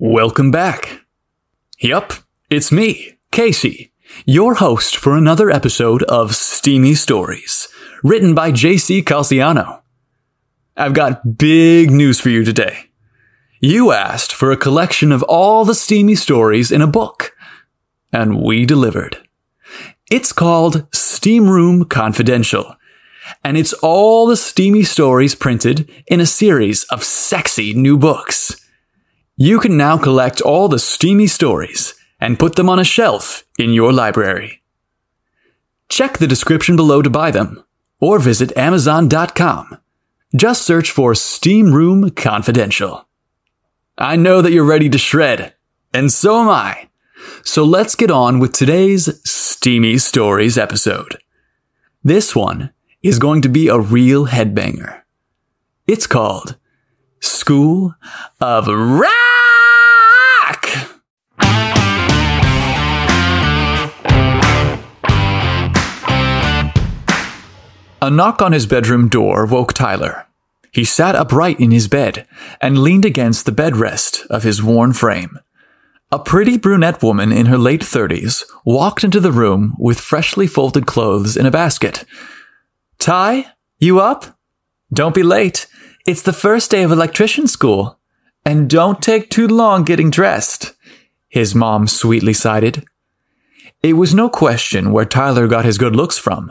Welcome back. Yup, it's me, Casey, your host for another episode of Steamy Stories, written by JC Calciano. I've got big news for you today. You asked for a collection of all the steamy stories in a book, and we delivered. It's called Steam Room Confidential, and it's all the steamy stories printed in a series of sexy new books. You can now collect all the steamy stories and put them on a shelf in your library. Check the description below to buy them, or visit Amazon.com. Just search for Steam Room Confidential. I know that you're ready to shred, and so am I. So let's get on with today's Steamy Stories episode. This one is going to be a real headbanger. It's called School of Rock! A knock on his bedroom door woke Tyler. He sat upright in his bed and leaned against the bedrest of his worn frame. A pretty brunette woman in her late thirties walked into the room with freshly folded clothes in a basket. Ty, you up? Don't be late. It's the first day of electrician school. And don't take too long getting dressed, his mom sweetly sided. It was no question where Tyler got his good looks from.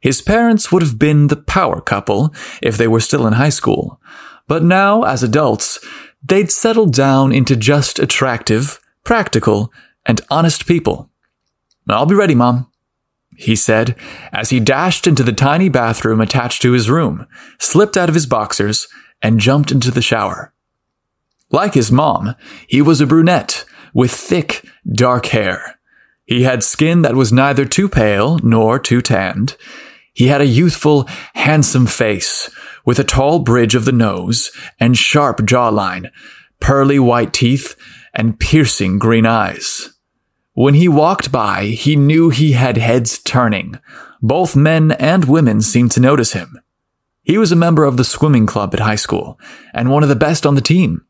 His parents would have been the power couple if they were still in high school. But now, as adults, they'd settled down into just attractive, practical, and honest people. I'll be ready, Mom, he said as he dashed into the tiny bathroom attached to his room, slipped out of his boxers, and jumped into the shower. Like his mom, he was a brunette with thick, dark hair. He had skin that was neither too pale nor too tanned. He had a youthful, handsome face with a tall bridge of the nose and sharp jawline, pearly white teeth, and piercing green eyes. When he walked by, he knew he had heads turning. Both men and women seemed to notice him. He was a member of the swimming club at high school and one of the best on the team.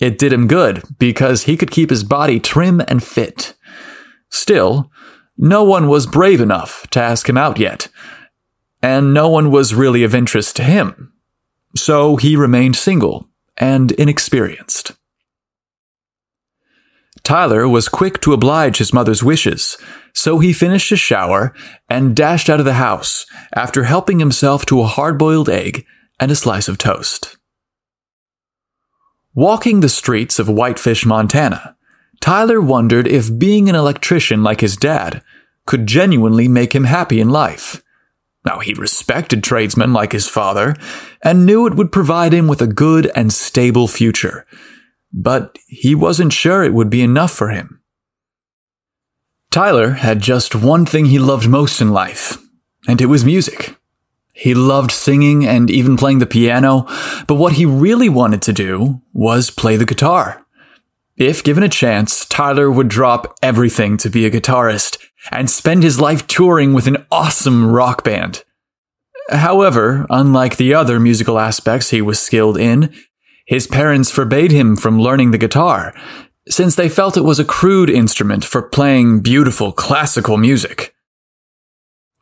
It did him good because he could keep his body trim and fit. Still, no one was brave enough to ask him out yet, and no one was really of interest to him. So he remained single and inexperienced. Tyler was quick to oblige his mother's wishes, so he finished his shower and dashed out of the house after helping himself to a hard boiled egg and a slice of toast. Walking the streets of Whitefish, Montana, Tyler wondered if being an electrician like his dad could genuinely make him happy in life. Now, he respected tradesmen like his father and knew it would provide him with a good and stable future, but he wasn't sure it would be enough for him. Tyler had just one thing he loved most in life, and it was music. He loved singing and even playing the piano, but what he really wanted to do was play the guitar. If given a chance, Tyler would drop everything to be a guitarist and spend his life touring with an awesome rock band. However, unlike the other musical aspects he was skilled in, his parents forbade him from learning the guitar, since they felt it was a crude instrument for playing beautiful classical music.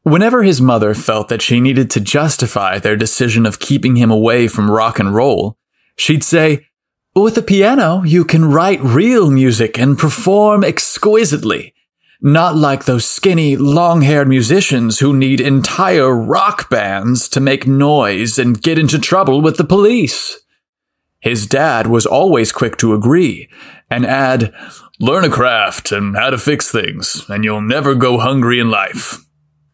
Whenever his mother felt that she needed to justify their decision of keeping him away from rock and roll, she'd say, With a piano, you can write real music and perform exquisitely. Not like those skinny, long haired musicians who need entire rock bands to make noise and get into trouble with the police. His dad was always quick to agree and add, Learn a craft and how to fix things, and you'll never go hungry in life.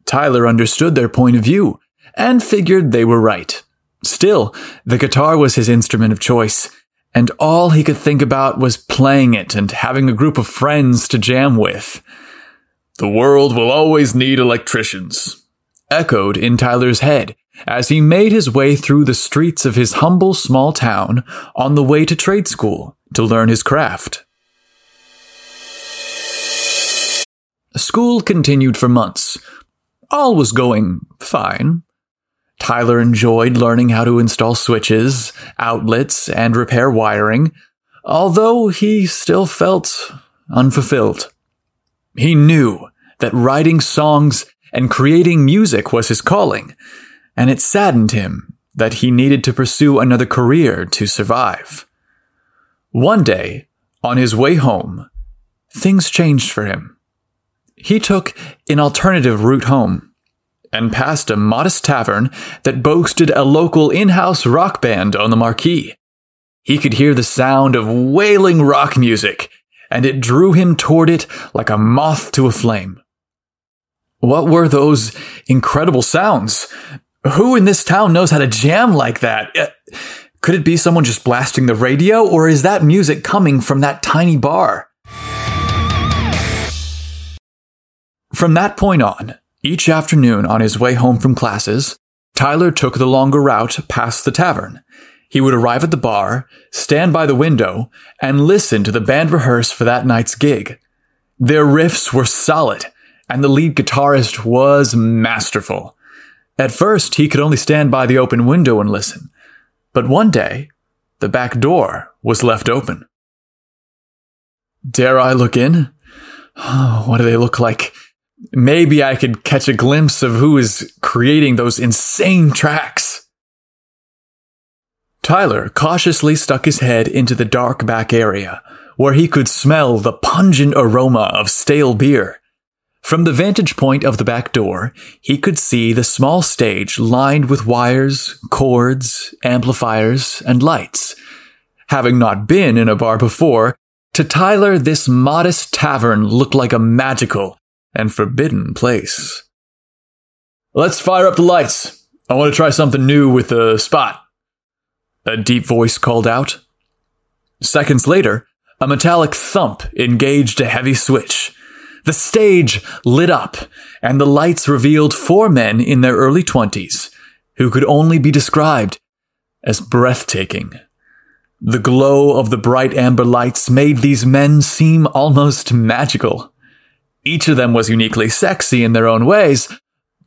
Tyler understood their point of view and figured they were right. Still, the guitar was his instrument of choice, and all he could think about was playing it and having a group of friends to jam with. The world will always need electricians, echoed in Tyler's head as he made his way through the streets of his humble small town on the way to trade school to learn his craft. School continued for months. All was going fine. Tyler enjoyed learning how to install switches, outlets, and repair wiring, although he still felt unfulfilled. He knew that writing songs and creating music was his calling, and it saddened him that he needed to pursue another career to survive. One day, on his way home, things changed for him. He took an alternative route home and passed a modest tavern that boasted a local in house rock band on the marquee. He could hear the sound of wailing rock music, and it drew him toward it like a moth to a flame. What were those incredible sounds? Who in this town knows how to jam like that? Uh, could it be someone just blasting the radio, or is that music coming from that tiny bar? From that point on, each afternoon on his way home from classes, Tyler took the longer route past the tavern. He would arrive at the bar, stand by the window, and listen to the band rehearse for that night's gig. Their riffs were solid, and the lead guitarist was masterful. At first, he could only stand by the open window and listen, but one day, the back door was left open. Dare I look in? Oh, what do they look like? Maybe I could catch a glimpse of who is creating those insane tracks. Tyler cautiously stuck his head into the dark back area, where he could smell the pungent aroma of stale beer. From the vantage point of the back door, he could see the small stage lined with wires, cords, amplifiers, and lights. Having not been in a bar before, to Tyler, this modest tavern looked like a magical and forbidden place. Let's fire up the lights. I want to try something new with the spot a deep voice called out. Seconds later, a metallic thump engaged a heavy switch. The stage lit up, and the lights revealed four men in their early twenties, who could only be described as breathtaking. The glow of the bright amber lights made these men seem almost magical. Each of them was uniquely sexy in their own ways,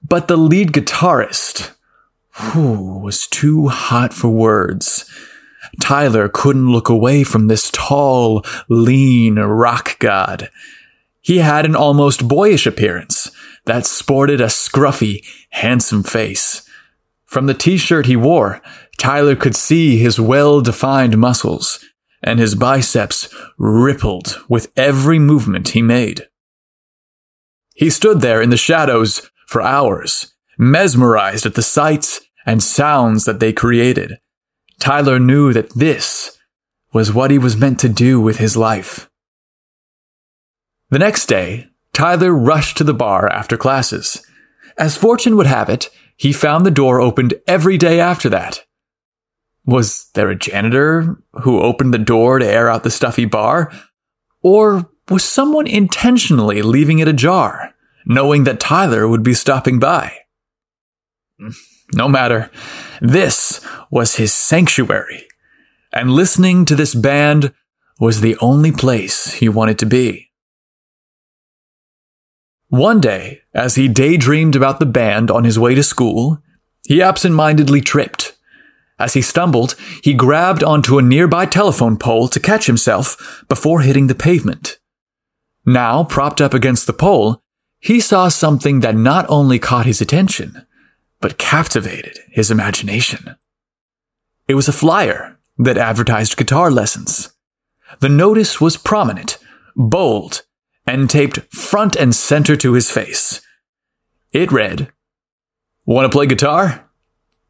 but the lead guitarist, Whew, was too hot for words. Tyler couldn't look away from this tall, lean rock god. He had an almost boyish appearance that sported a scruffy, handsome face. From the t-shirt he wore, Tyler could see his well-defined muscles, and his biceps rippled with every movement he made. He stood there in the shadows for hours, mesmerized at the sights and sounds that they created. Tyler knew that this was what he was meant to do with his life. The next day, Tyler rushed to the bar after classes. As fortune would have it, he found the door opened every day after that. Was there a janitor who opened the door to air out the stuffy bar? Or was someone intentionally leaving it ajar, knowing that Tyler would be stopping by? No matter. This was his sanctuary. And listening to this band was the only place he wanted to be. One day, as he daydreamed about the band on his way to school, he absent-mindedly tripped. As he stumbled, he grabbed onto a nearby telephone pole to catch himself before hitting the pavement. Now, propped up against the pole, he saw something that not only caught his attention, but captivated his imagination. It was a flyer that advertised guitar lessons. The notice was prominent, bold, and taped front and center to his face. It read, Want to play guitar?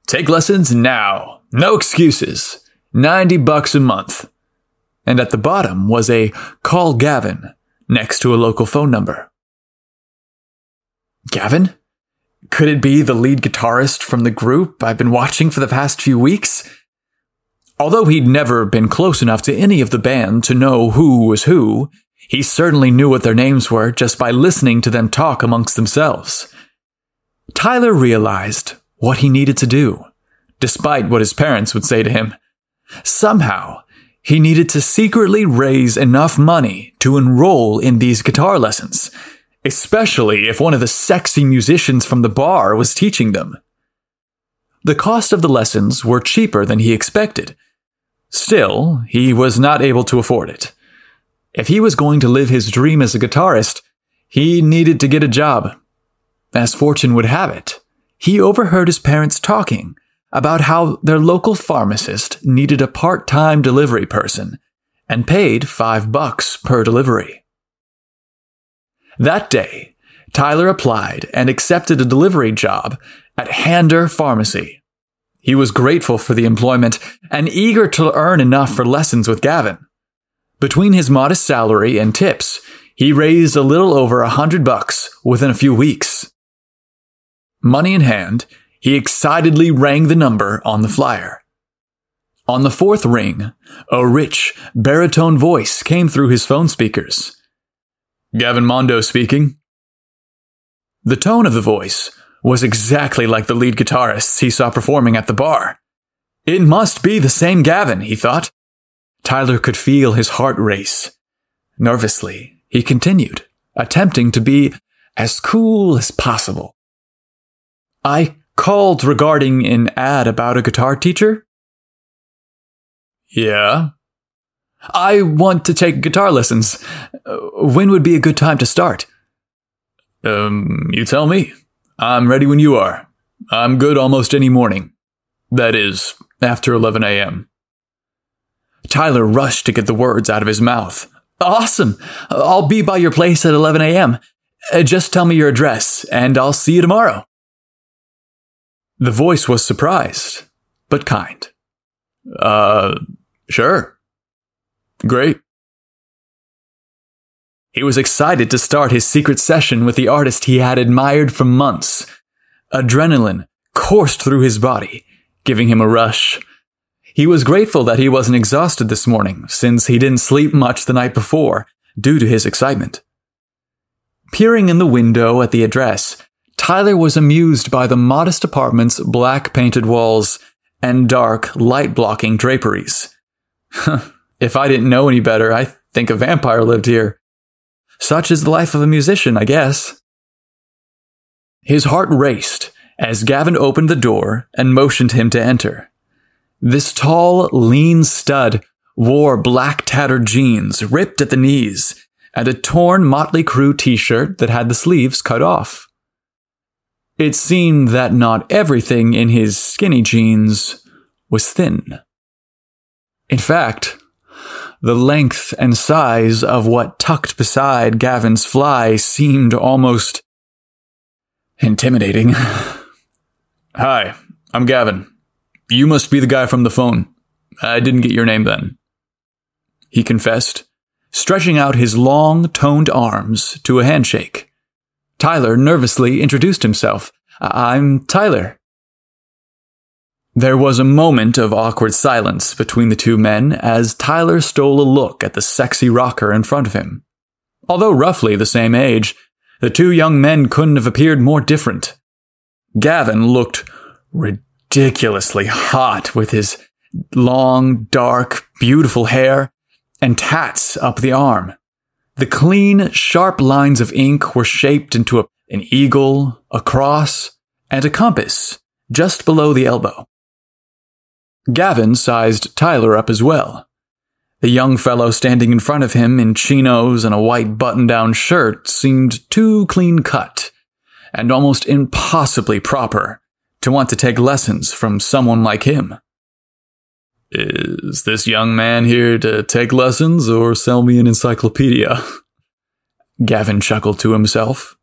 Take lessons now. No excuses. 90 bucks a month. And at the bottom was a call Gavin next to a local phone number. Gavin? Could it be the lead guitarist from the group I've been watching for the past few weeks? Although he'd never been close enough to any of the band to know who was who, he certainly knew what their names were just by listening to them talk amongst themselves. Tyler realized what he needed to do, despite what his parents would say to him. Somehow, he needed to secretly raise enough money to enroll in these guitar lessons especially if one of the sexy musicians from the bar was teaching them. The cost of the lessons were cheaper than he expected, Still, he was not able to afford it. If he was going to live his dream as a guitarist, he needed to get a job. As fortune would have it, he overheard his parents talking about how their local pharmacist needed a part-time delivery person and paid five bucks per delivery. That day, Tyler applied and accepted a delivery job at Hander Pharmacy. He was grateful for the employment and eager to earn enough for lessons with Gavin. Between his modest salary and tips, he raised a little over a hundred bucks within a few weeks. Money in hand, he excitedly rang the number on the flyer. On the fourth ring, a rich, baritone voice came through his phone speakers. Gavin Mondo speaking. The tone of the voice was exactly like the lead guitarists he saw performing at the bar. It must be the same Gavin, he thought. Tyler could feel his heart race. Nervously, he continued, attempting to be as cool as possible. I called regarding an ad about a guitar teacher? Yeah. I want to take guitar lessons. Uh, when would be a good time to start? Um, you tell me. I'm ready when you are. I'm good almost any morning. That is, after 11 a.m. Tyler rushed to get the words out of his mouth. Awesome! I'll be by your place at 11 a.m. Uh, just tell me your address, and I'll see you tomorrow. The voice was surprised, but kind. Uh, sure. Great. He was excited to start his secret session with the artist he had admired for months. Adrenaline coursed through his body, giving him a rush. He was grateful that he wasn't exhausted this morning, since he didn't sleep much the night before, due to his excitement. Peering in the window at the address, Tyler was amused by the modest apartment's black painted walls and dark, light blocking draperies. if I didn't know any better, I think a vampire lived here. Such is the life of a musician, I guess. His heart raced as Gavin opened the door and motioned him to enter. This tall, lean stud wore black tattered jeans ripped at the knees and a torn Motley Crue t-shirt that had the sleeves cut off. It seemed that not everything in his skinny jeans was thin. In fact, the length and size of what tucked beside Gavin's fly seemed almost intimidating. Hi, I'm Gavin. You must be the guy from the phone. I didn't get your name then. He confessed, stretching out his long, toned arms to a handshake. Tyler nervously introduced himself. I'm Tyler. There was a moment of awkward silence between the two men as Tyler stole a look at the sexy rocker in front of him. Although roughly the same age, the two young men couldn't have appeared more different. Gavin looked ridiculously hot with his long, dark, beautiful hair and tats up the arm. The clean, sharp lines of ink were shaped into a, an eagle, a cross, and a compass just below the elbow. Gavin sized Tyler up as well. The young fellow standing in front of him in chinos and a white button down shirt seemed too clean cut and almost impossibly proper to want to take lessons from someone like him. Is this young man here to take lessons or sell me an encyclopedia? Gavin chuckled to himself.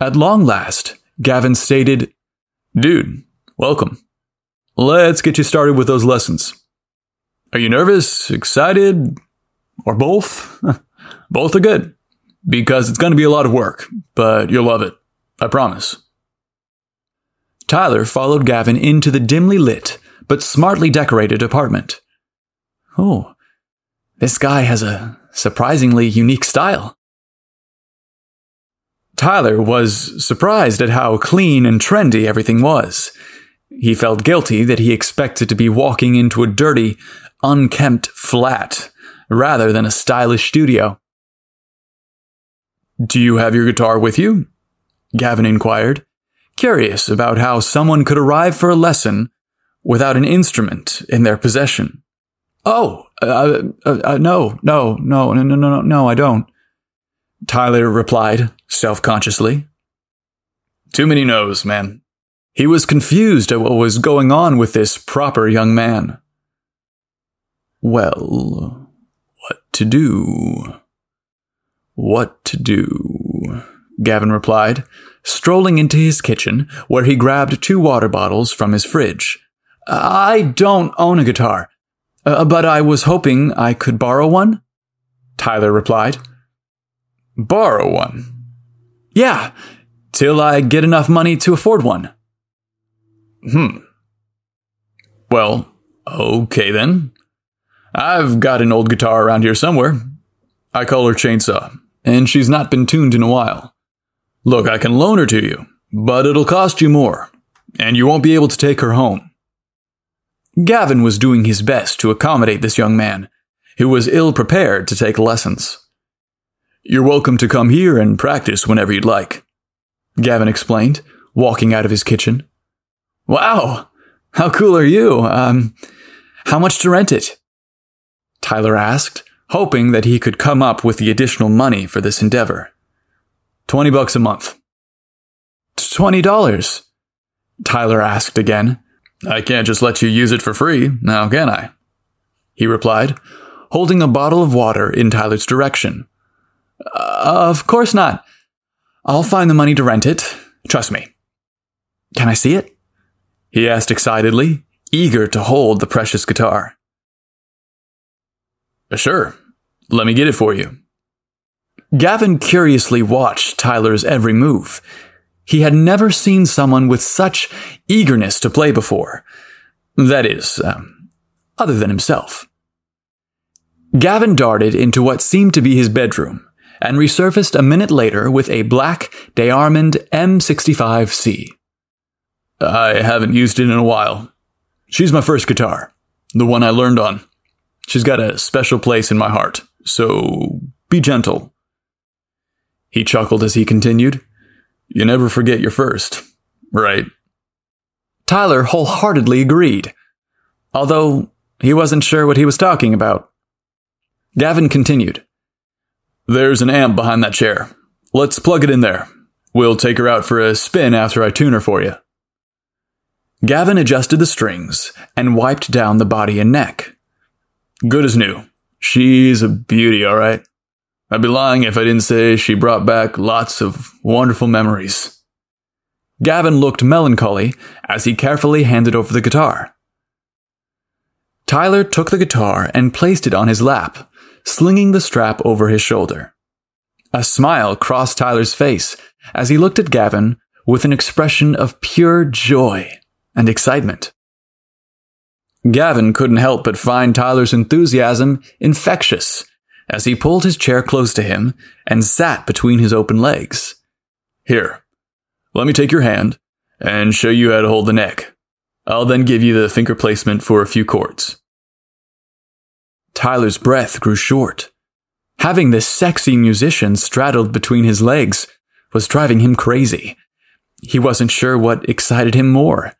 At long last, Gavin stated, Dude, welcome. Let's get you started with those lessons. Are you nervous, excited, or both? both are good, because it's going to be a lot of work, but you'll love it. I promise. Tyler followed Gavin into the dimly lit, but smartly decorated apartment. Oh, this guy has a surprisingly unique style. Tyler was surprised at how clean and trendy everything was. He felt guilty that he expected to be walking into a dirty, unkempt flat rather than a stylish studio. Do you have your guitar with you? Gavin inquired, curious about how someone could arrive for a lesson without an instrument in their possession. Oh, uh, uh, uh, no, no, no, no, no, no, no, I don't. Tyler replied, self consciously. Too many no's, man. He was confused at what was going on with this proper young man. Well, what to do? What to do? Gavin replied, strolling into his kitchen, where he grabbed two water bottles from his fridge. I don't own a guitar, uh, but I was hoping I could borrow one? Tyler replied. Borrow one? Yeah, till I get enough money to afford one. Hmm. Well, okay then. I've got an old guitar around here somewhere. I call her Chainsaw, and she's not been tuned in a while. Look, I can loan her to you, but it'll cost you more, and you won't be able to take her home. Gavin was doing his best to accommodate this young man, who was ill prepared to take lessons. You're welcome to come here and practice whenever you'd like, Gavin explained, walking out of his kitchen. Wow, how cool are you? Um, how much to rent it? Tyler asked, hoping that he could come up with the additional money for this endeavor. Twenty bucks a month. Twenty dollars? Tyler asked again, I can't just let you use it for free, now can I? He replied, holding a bottle of water in Tyler's direction. Uh, of course not. I'll find the money to rent it. Trust me. Can I see it? He asked excitedly, eager to hold the precious guitar. Sure. Let me get it for you. Gavin curiously watched Tyler's every move, he had never seen someone with such eagerness to play before. That is, um, other than himself. Gavin darted into what seemed to be his bedroom and resurfaced a minute later with a black DeArmond M65C. I haven't used it in a while. She's my first guitar, the one I learned on. She's got a special place in my heart, so be gentle. He chuckled as he continued. You never forget your first, right? Tyler wholeheartedly agreed, although he wasn't sure what he was talking about. Gavin continued. There's an amp behind that chair. Let's plug it in there. We'll take her out for a spin after I tune her for you. Gavin adjusted the strings and wiped down the body and neck. Good as new. She's a beauty, all right. I'd be lying if I didn't say she brought back lots of wonderful memories. Gavin looked melancholy as he carefully handed over the guitar. Tyler took the guitar and placed it on his lap, slinging the strap over his shoulder. A smile crossed Tyler's face as he looked at Gavin with an expression of pure joy and excitement. Gavin couldn't help but find Tyler's enthusiasm infectious as he pulled his chair close to him and sat between his open legs. Here, let me take your hand and show you how to hold the neck. I'll then give you the finger placement for a few chords. Tyler's breath grew short. Having this sexy musician straddled between his legs was driving him crazy. He wasn't sure what excited him more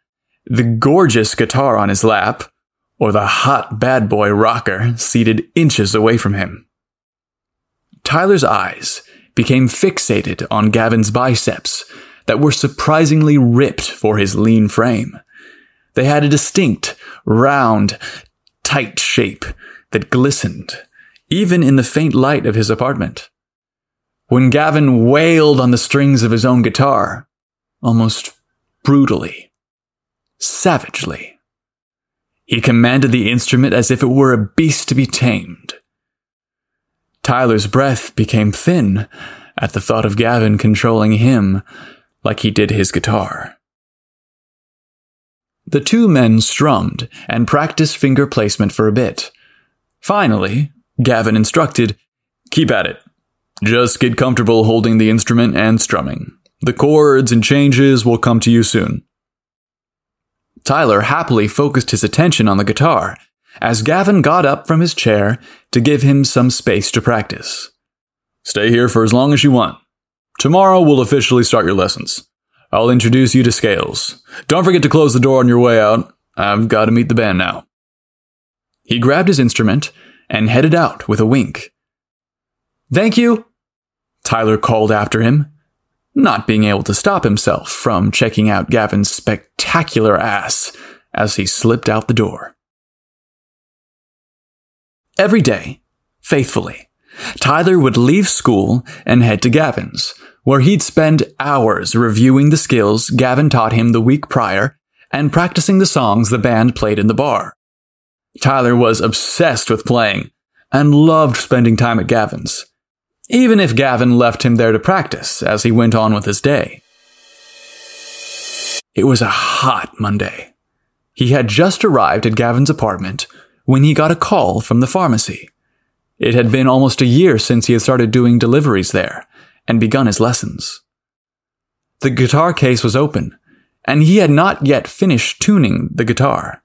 the gorgeous guitar on his lap, or the hot bad boy rocker seated inches away from him. Tyler's eyes became fixated on Gavin's biceps that were surprisingly ripped for his lean frame. They had a distinct, round, tight shape that glistened, even in the faint light of his apartment. When Gavin wailed on the strings of his own guitar, almost brutally, savagely, he commanded the instrument as if it were a beast to be tamed. Tyler's breath became thin at the thought of Gavin controlling him like he did his guitar. The two men strummed and practiced finger placement for a bit. Finally, Gavin instructed, Keep at it. Just get comfortable holding the instrument and strumming. The chords and changes will come to you soon. Tyler happily focused his attention on the guitar as Gavin got up from his chair to give him some space to practice. Stay here for as long as you want. Tomorrow we'll officially start your lessons. I'll introduce you to Scales. Don't forget to close the door on your way out. I've got to meet the band now. He grabbed his instrument and headed out with a wink. Thank you, Tyler called after him, not being able to stop himself from checking out Gavin's spectacular ass as he slipped out the door. Every day, faithfully, Tyler would leave school and head to Gavin's, where he'd spend hours reviewing the skills Gavin taught him the week prior and practicing the songs the band played in the bar. Tyler was obsessed with playing and loved spending time at Gavin's, even if Gavin left him there to practice as he went on with his day. It was a hot Monday. He had just arrived at Gavin's apartment when he got a call from the pharmacy. It had been almost a year since he had started doing deliveries there and begun his lessons. The guitar case was open, and he had not yet finished tuning the guitar.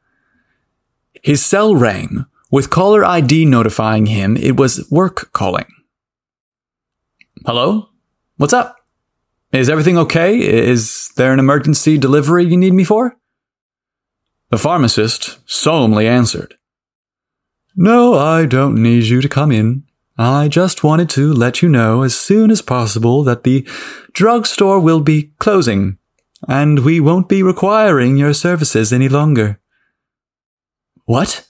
His cell rang, with caller ID notifying him it was work calling. Hello? What's up? Is everything okay? Is there an emergency delivery you need me for? The pharmacist solemnly answered. No, I don't need you to come in. I just wanted to let you know as soon as possible that the drugstore will be closing, and we won't be requiring your services any longer. What?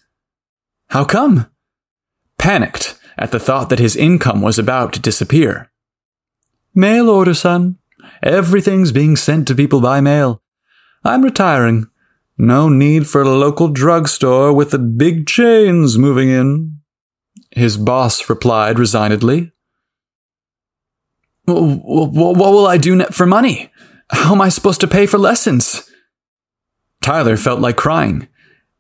How come? Panicked at the thought that his income was about to disappear. Mail order, son. Everything's being sent to people by mail. I'm retiring. No need for a local drugstore with the big chains moving in his boss replied resignedly. What will I do for money? How am I supposed to pay for lessons? Tyler felt like crying.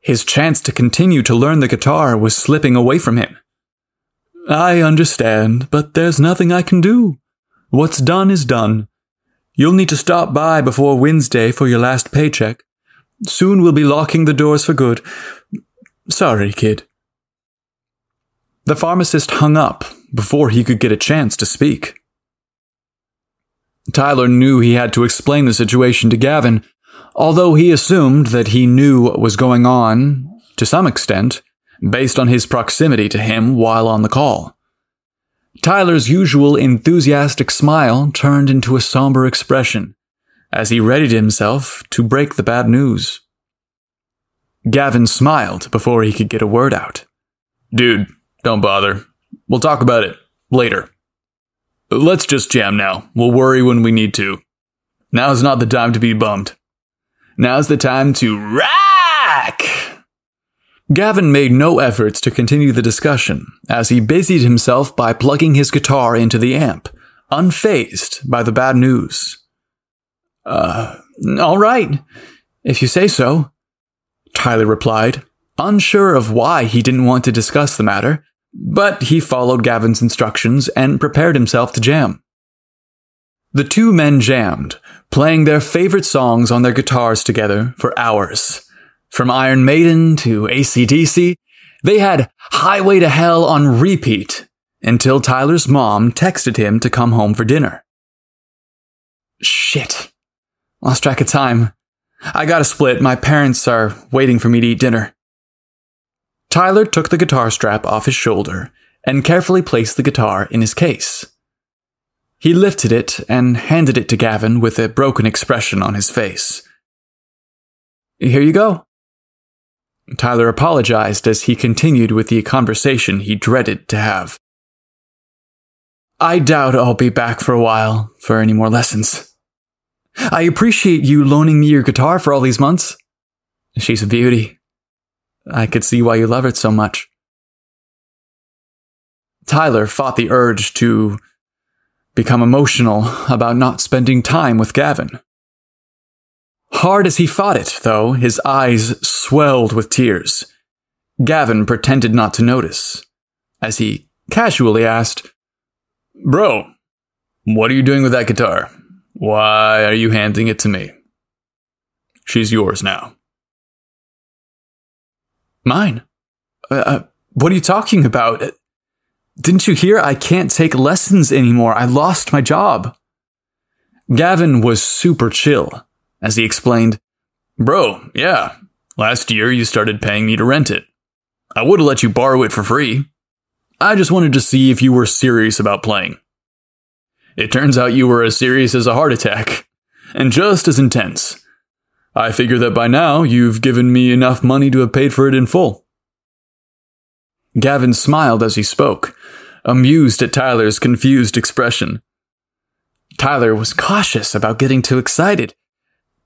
His chance to continue to learn the guitar was slipping away from him. I understand, but there's nothing I can do. What's done is done. You'll need to stop by before Wednesday for your last paycheck. Soon we'll be locking the doors for good. Sorry, kid. The pharmacist hung up before he could get a chance to speak. Tyler knew he had to explain the situation to Gavin, although he assumed that he knew what was going on, to some extent, based on his proximity to him while on the call. Tyler's usual enthusiastic smile turned into a somber expression as he readied himself to break the bad news. Gavin smiled before he could get a word out. Dude, don't bother. We'll talk about it later. Let's just jam now. We'll worry when we need to. Now's not the time to be bummed. Now's the time to rock! Gavin made no efforts to continue the discussion as he busied himself by plugging his guitar into the amp, unfazed by the bad news. Uh, all right, if you say so, Tyler replied, unsure of why he didn't want to discuss the matter, but he followed Gavin's instructions and prepared himself to jam. The two men jammed, playing their favorite songs on their guitars together for hours. From Iron Maiden to ACDC, they had Highway to Hell on repeat until Tyler's mom texted him to come home for dinner. Shit. Lost track of time. I gotta split. My parents are waiting for me to eat dinner. Tyler took the guitar strap off his shoulder and carefully placed the guitar in his case. He lifted it and handed it to Gavin with a broken expression on his face. Here you go. Tyler apologized as he continued with the conversation he dreaded to have. I doubt I'll be back for a while for any more lessons. I appreciate you loaning me your guitar for all these months. She's a beauty. I could see why you love it so much. Tyler fought the urge to become emotional about not spending time with Gavin. Hard as he fought it, though, his eyes swelled with tears. Gavin pretended not to notice, as he casually asked, Bro, what are you doing with that guitar? Why are you handing it to me? She's yours now. Mine? Uh, uh, what are you talking about? Didn't you hear? I can't take lessons anymore. I lost my job. Gavin was super chill as he explained, Bro, yeah, Last year, you started paying me to rent it. I would have let you borrow it for free. I just wanted to see if you were serious about playing. It turns out you were as serious as a heart attack, and just as intense. I figure that by now you've given me enough money to have paid for it in full. Gavin smiled as he spoke, amused at Tyler's confused expression. Tyler was cautious about getting too excited.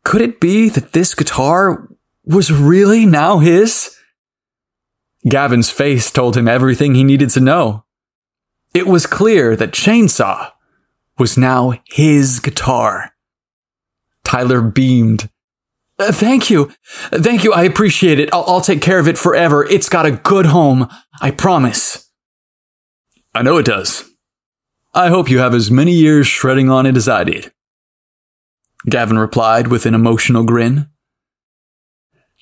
Could it be that this guitar was really now his? Gavin's face told him everything he needed to know. It was clear that Chainsaw was now his guitar. Tyler beamed. Uh, thank you. Thank you. I appreciate it. I'll, I'll take care of it forever. It's got a good home. I promise. I know it does. I hope you have as many years shredding on it as I did. Gavin replied with an emotional grin.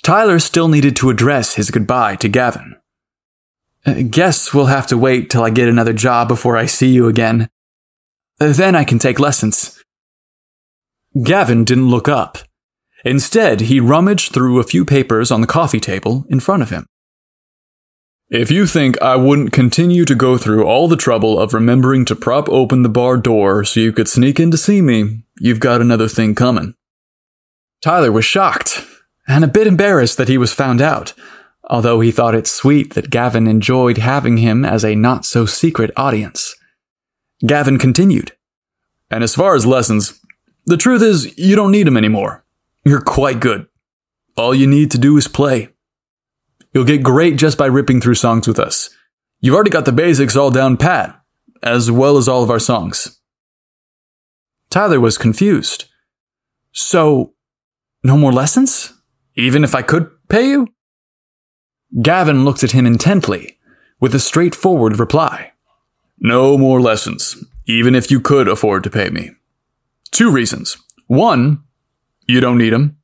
Tyler still needed to address his goodbye to Gavin. Uh, guess we'll have to wait till I get another job before I see you again. Then I can take lessons. Gavin didn't look up. Instead, he rummaged through a few papers on the coffee table in front of him. If you think I wouldn't continue to go through all the trouble of remembering to prop open the bar door so you could sneak in to see me, you've got another thing coming. Tyler was shocked and a bit embarrassed that he was found out, although he thought it sweet that Gavin enjoyed having him as a not so secret audience. Gavin continued, And as far as lessons, the truth is you don't need them anymore. You're quite good. All you need to do is play. You'll get great just by ripping through songs with us. You've already got the basics all down pat, as well as all of our songs. Tyler was confused. So, no more lessons? Even if I could pay you? Gavin looked at him intently, with a straightforward reply. No more lessons, even if you could afford to pay me. Two reasons. One, you don't need them.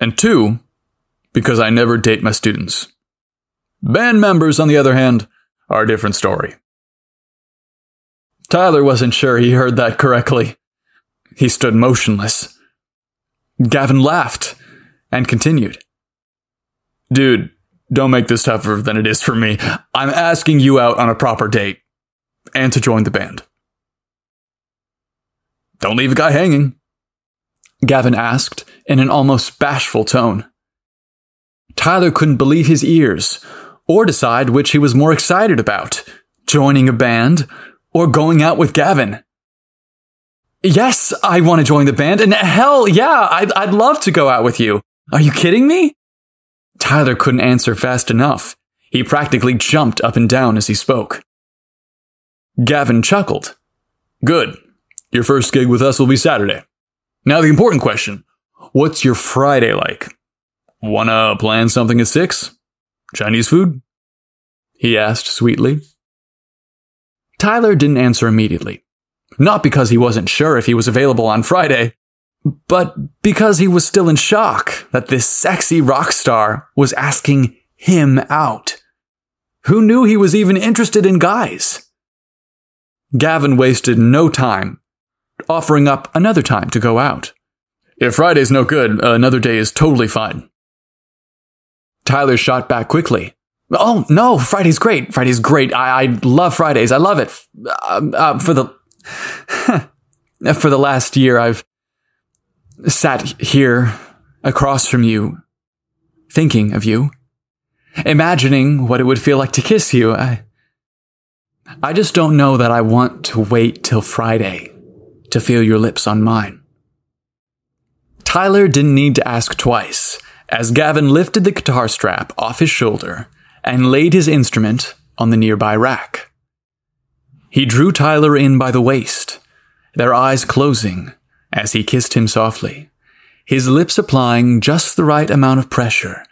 And two, because I never date my students. Band members, on the other hand, are a different story. Tyler wasn't sure he heard that correctly. He stood motionless. Gavin laughed and continued. Dude, don't make this tougher than it is for me. I'm asking you out on a proper date and to join the band. Don't leave a guy hanging. Gavin asked in an almost bashful tone. Tyler couldn't believe his ears or decide which he was more excited about joining a band or going out with Gavin. Yes, I want to join the band, and hell yeah, I'd, I'd love to go out with you. Are you kidding me? Tyler couldn't answer fast enough. He practically jumped up and down as he spoke. Gavin chuckled. Good. Your first gig with us will be Saturday. Now, the important question What's your Friday like? Wanna plan something at six? Chinese food? He asked sweetly. Tyler didn't answer immediately. Not because he wasn't sure if he was available on Friday, but because he was still in shock that this sexy rock star was asking him out. Who knew he was even interested in guys? Gavin wasted no time offering up another time to go out. If Friday's no good, another day is totally fine. Tyler shot back quickly. Oh, no, Friday's great. Friday's great. I, I love Fridays. I love it. Uh, uh, for the, for the last year, I've sat here across from you, thinking of you, imagining what it would feel like to kiss you. I, I just don't know that I want to wait till Friday to feel your lips on mine. Tyler didn't need to ask twice, as Gavin lifted the guitar strap off his shoulder and laid his instrument on the nearby rack. He drew Tyler in by the waist, their eyes closing as he kissed him softly, his lips applying just the right amount of pressure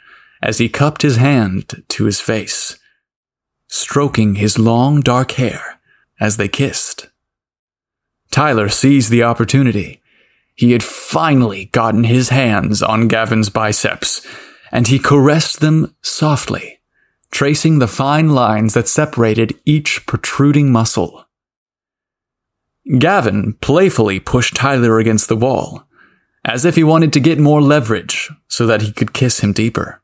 as he cupped his hand to his face, stroking his long dark hair as they kissed. Tyler seized the opportunity. He had finally gotten his hands on Gavin's biceps, and he caressed them softly, tracing the fine lines that separated each protruding muscle. Gavin playfully pushed Tyler against the wall, as if he wanted to get more leverage so that he could kiss him deeper.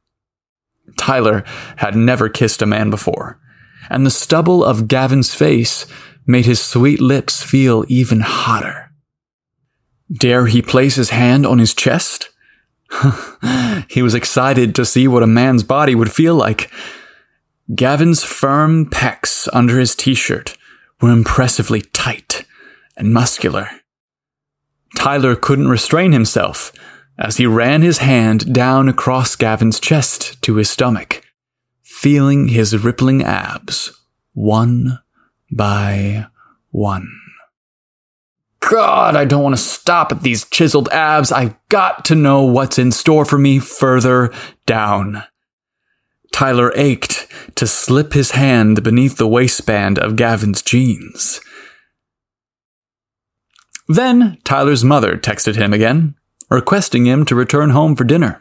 Tyler had never kissed a man before, and the stubble of Gavin's face made his sweet lips feel even hotter. Dare he place his hand on his chest? he was excited to see what a man's body would feel like. Gavin's firm pecs under his t shirt were impressively tight and muscular. Tyler couldn't restrain himself as he ran his hand down across Gavin's chest to his stomach, feeling his rippling abs one by one. God, I don't want to stop at these chiseled abs. I've got to know what's in store for me further down. Tyler ached to slip his hand beneath the waistband of Gavin's jeans. Then Tyler's mother texted him again, requesting him to return home for dinner.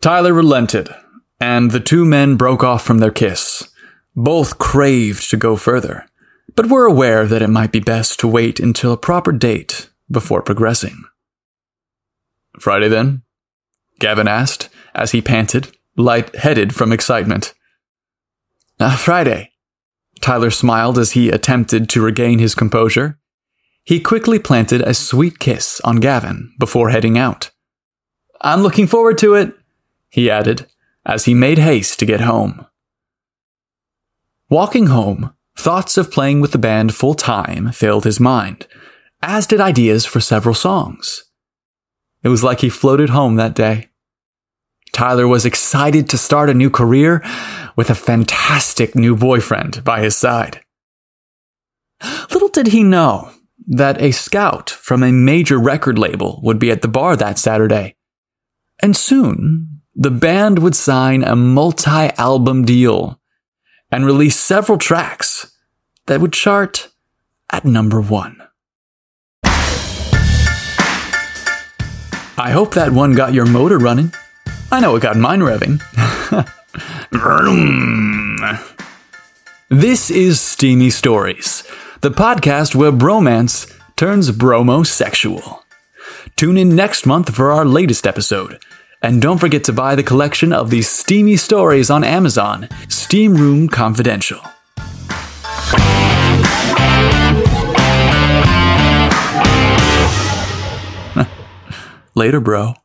Tyler relented, and the two men broke off from their kiss. Both craved to go further but were aware that it might be best to wait until a proper date before progressing. Friday then? Gavin asked as he panted, light-headed from excitement. Uh, Friday. Tyler smiled as he attempted to regain his composure. He quickly planted a sweet kiss on Gavin before heading out. I'm looking forward to it, he added as he made haste to get home. Walking home, Thoughts of playing with the band full time filled his mind, as did ideas for several songs. It was like he floated home that day. Tyler was excited to start a new career with a fantastic new boyfriend by his side. Little did he know that a scout from a major record label would be at the bar that Saturday. And soon, the band would sign a multi album deal and release several tracks that would chart at number one. I hope that one got your motor running. I know it got mine revving. this is Steamy Stories, the podcast where bromance turns bromosexual. Tune in next month for our latest episode and don't forget to buy the collection of these steamy stories on Amazon, Steam Room Confidential. Later, bro.